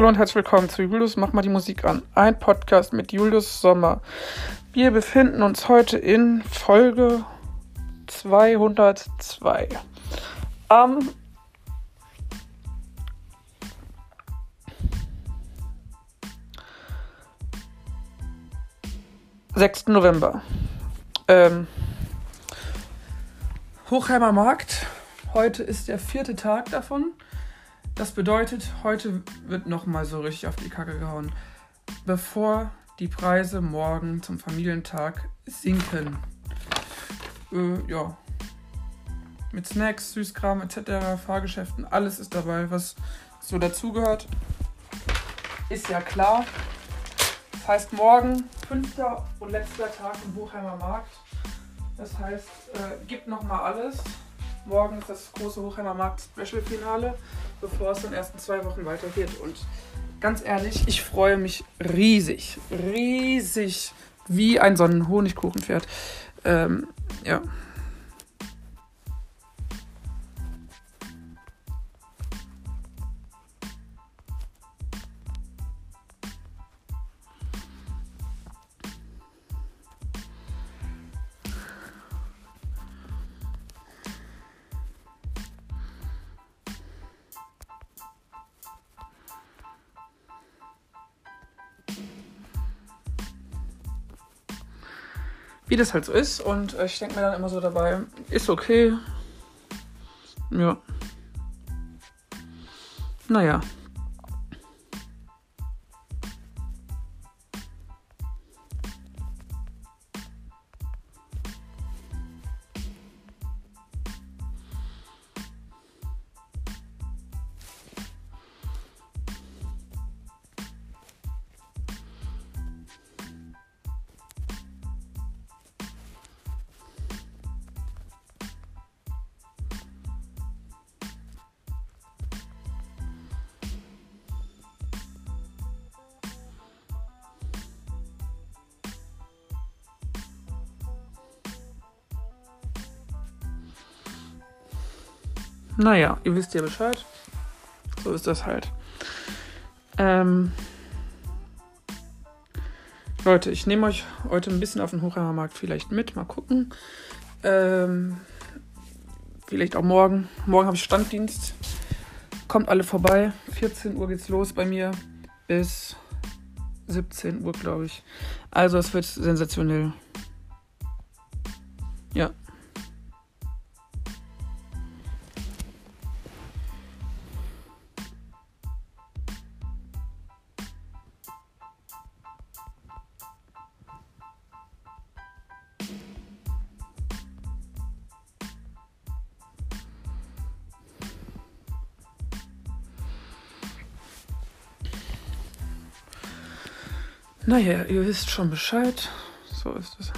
Hallo und herzlich willkommen zu Julius Mach mal die Musik an. Ein Podcast mit Julius Sommer. Wir befinden uns heute in Folge 202. Am 6. November. Ähm, Hochheimer Markt. Heute ist der vierte Tag davon. Das bedeutet, heute wird nochmal so richtig auf die Kacke gehauen, bevor die Preise morgen zum Familientag sinken. Äh, ja. Mit Snacks, Süßkram etc., Fahrgeschäften, alles ist dabei, was so dazugehört. Ist ja klar. Das heißt, morgen, fünfter und letzter Tag im Buchheimer Markt. Das heißt, äh, gibt nochmal alles. Morgen ist das große Hochheimer Markt Special Finale, bevor es in den ersten zwei Wochen weitergeht. Und ganz ehrlich, ich freue mich riesig, riesig, wie ein Sonnenhonigkuchenpferd. Ähm, ja. Wie das halt so ist. Und äh, ich denke mir dann immer so dabei, ist okay. Ja. Naja. Naja, ihr wisst ja Bescheid. So ist das halt. Ähm, Leute, ich nehme euch heute ein bisschen auf den Hochheimer Markt vielleicht mit. Mal gucken. Ähm, vielleicht auch morgen. Morgen habe ich Standdienst. Kommt alle vorbei. 14 Uhr geht's los bei mir. Bis 17 Uhr, glaube ich. Also es wird sensationell. Ja. Naja, ihr wisst schon Bescheid. So ist es.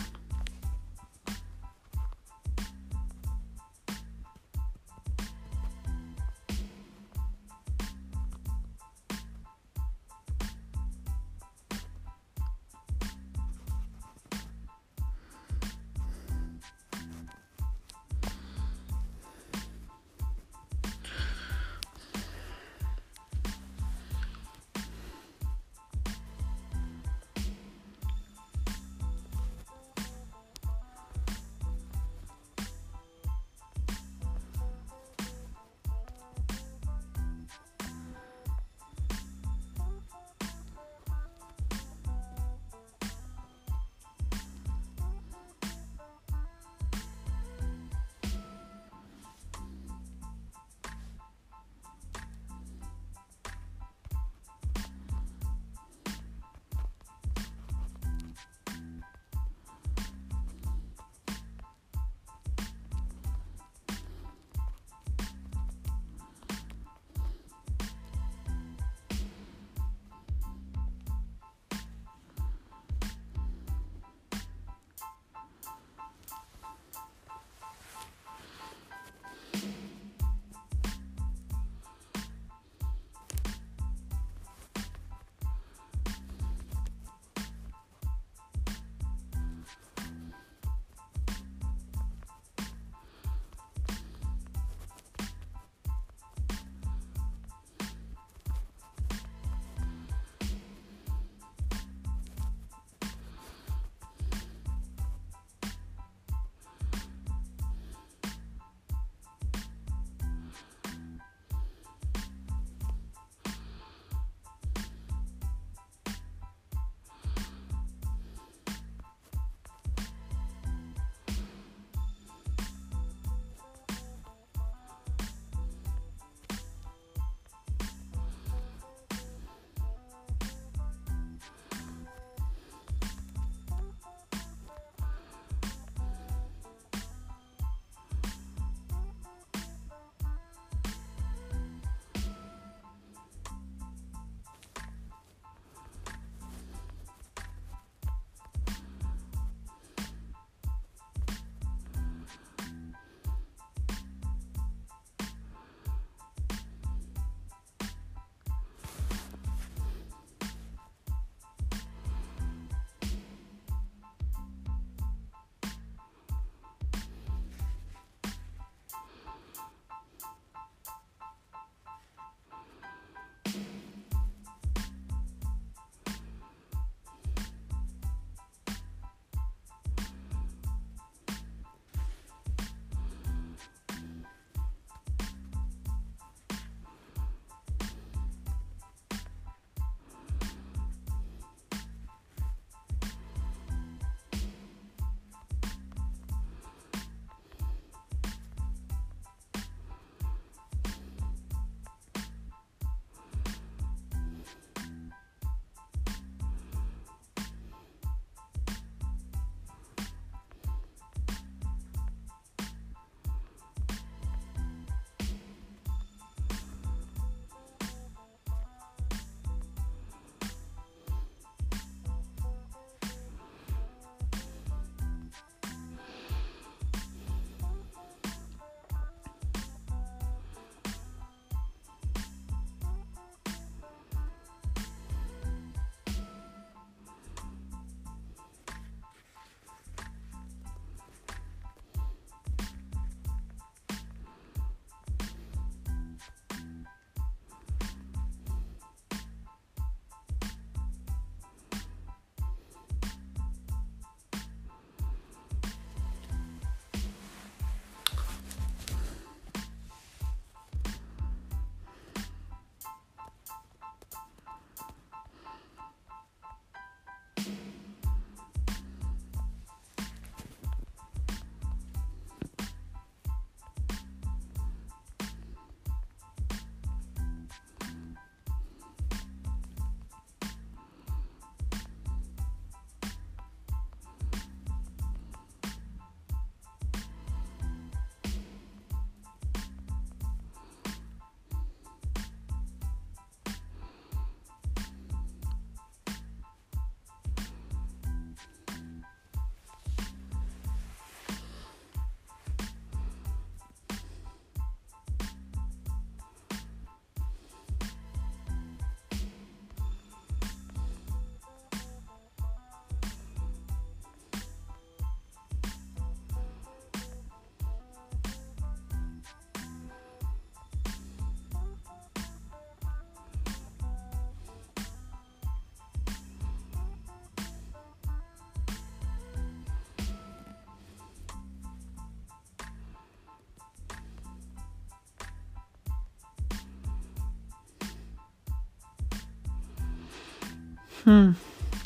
Hm.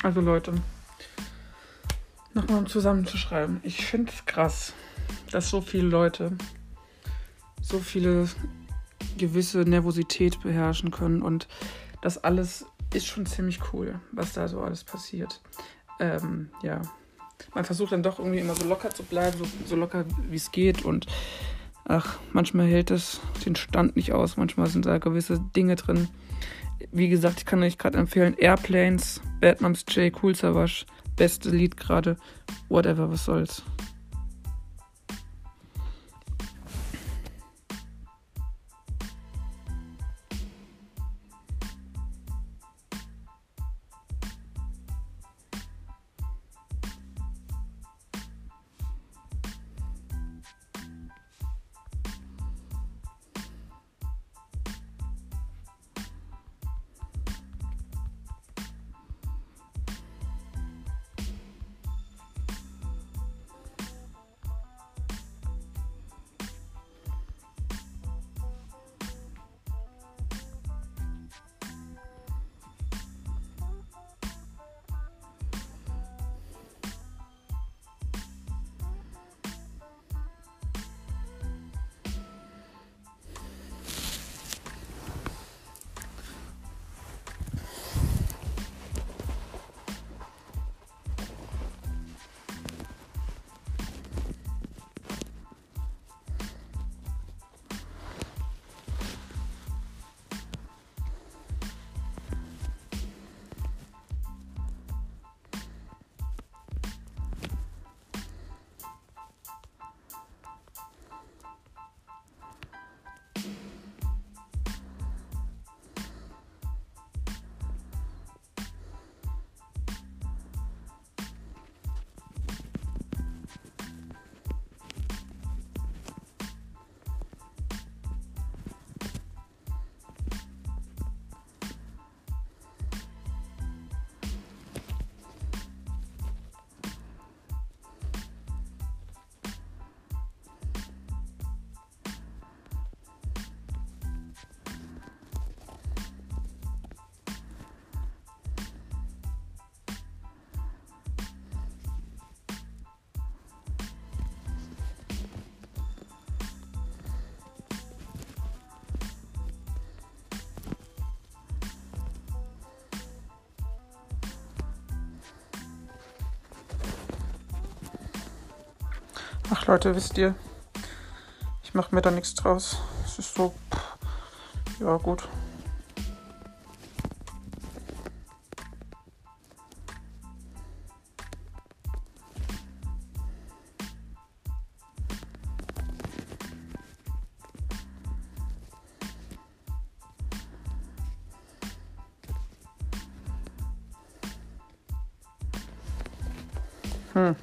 Also Leute, nochmal um zusammenzuschreiben. Ich finde es krass, dass so viele Leute so viele gewisse Nervosität beherrschen können und das alles ist schon ziemlich cool, was da so alles passiert. Ähm, ja, man versucht dann doch irgendwie immer so locker zu bleiben, so, so locker wie es geht und ach, manchmal hält es den Stand nicht aus, manchmal sind da gewisse Dinge drin. Wie gesagt, ich kann euch gerade empfehlen, Airplanes, Bad Moms J, Cool Savage, beste Lied gerade, whatever, was soll's. Ach Leute, wisst ihr, ich mache mir da nichts draus. Es ist so, pff, ja gut. Hm.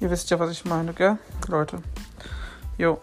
Ihr wisst ja, was ich meine, gell, Leute? Jo.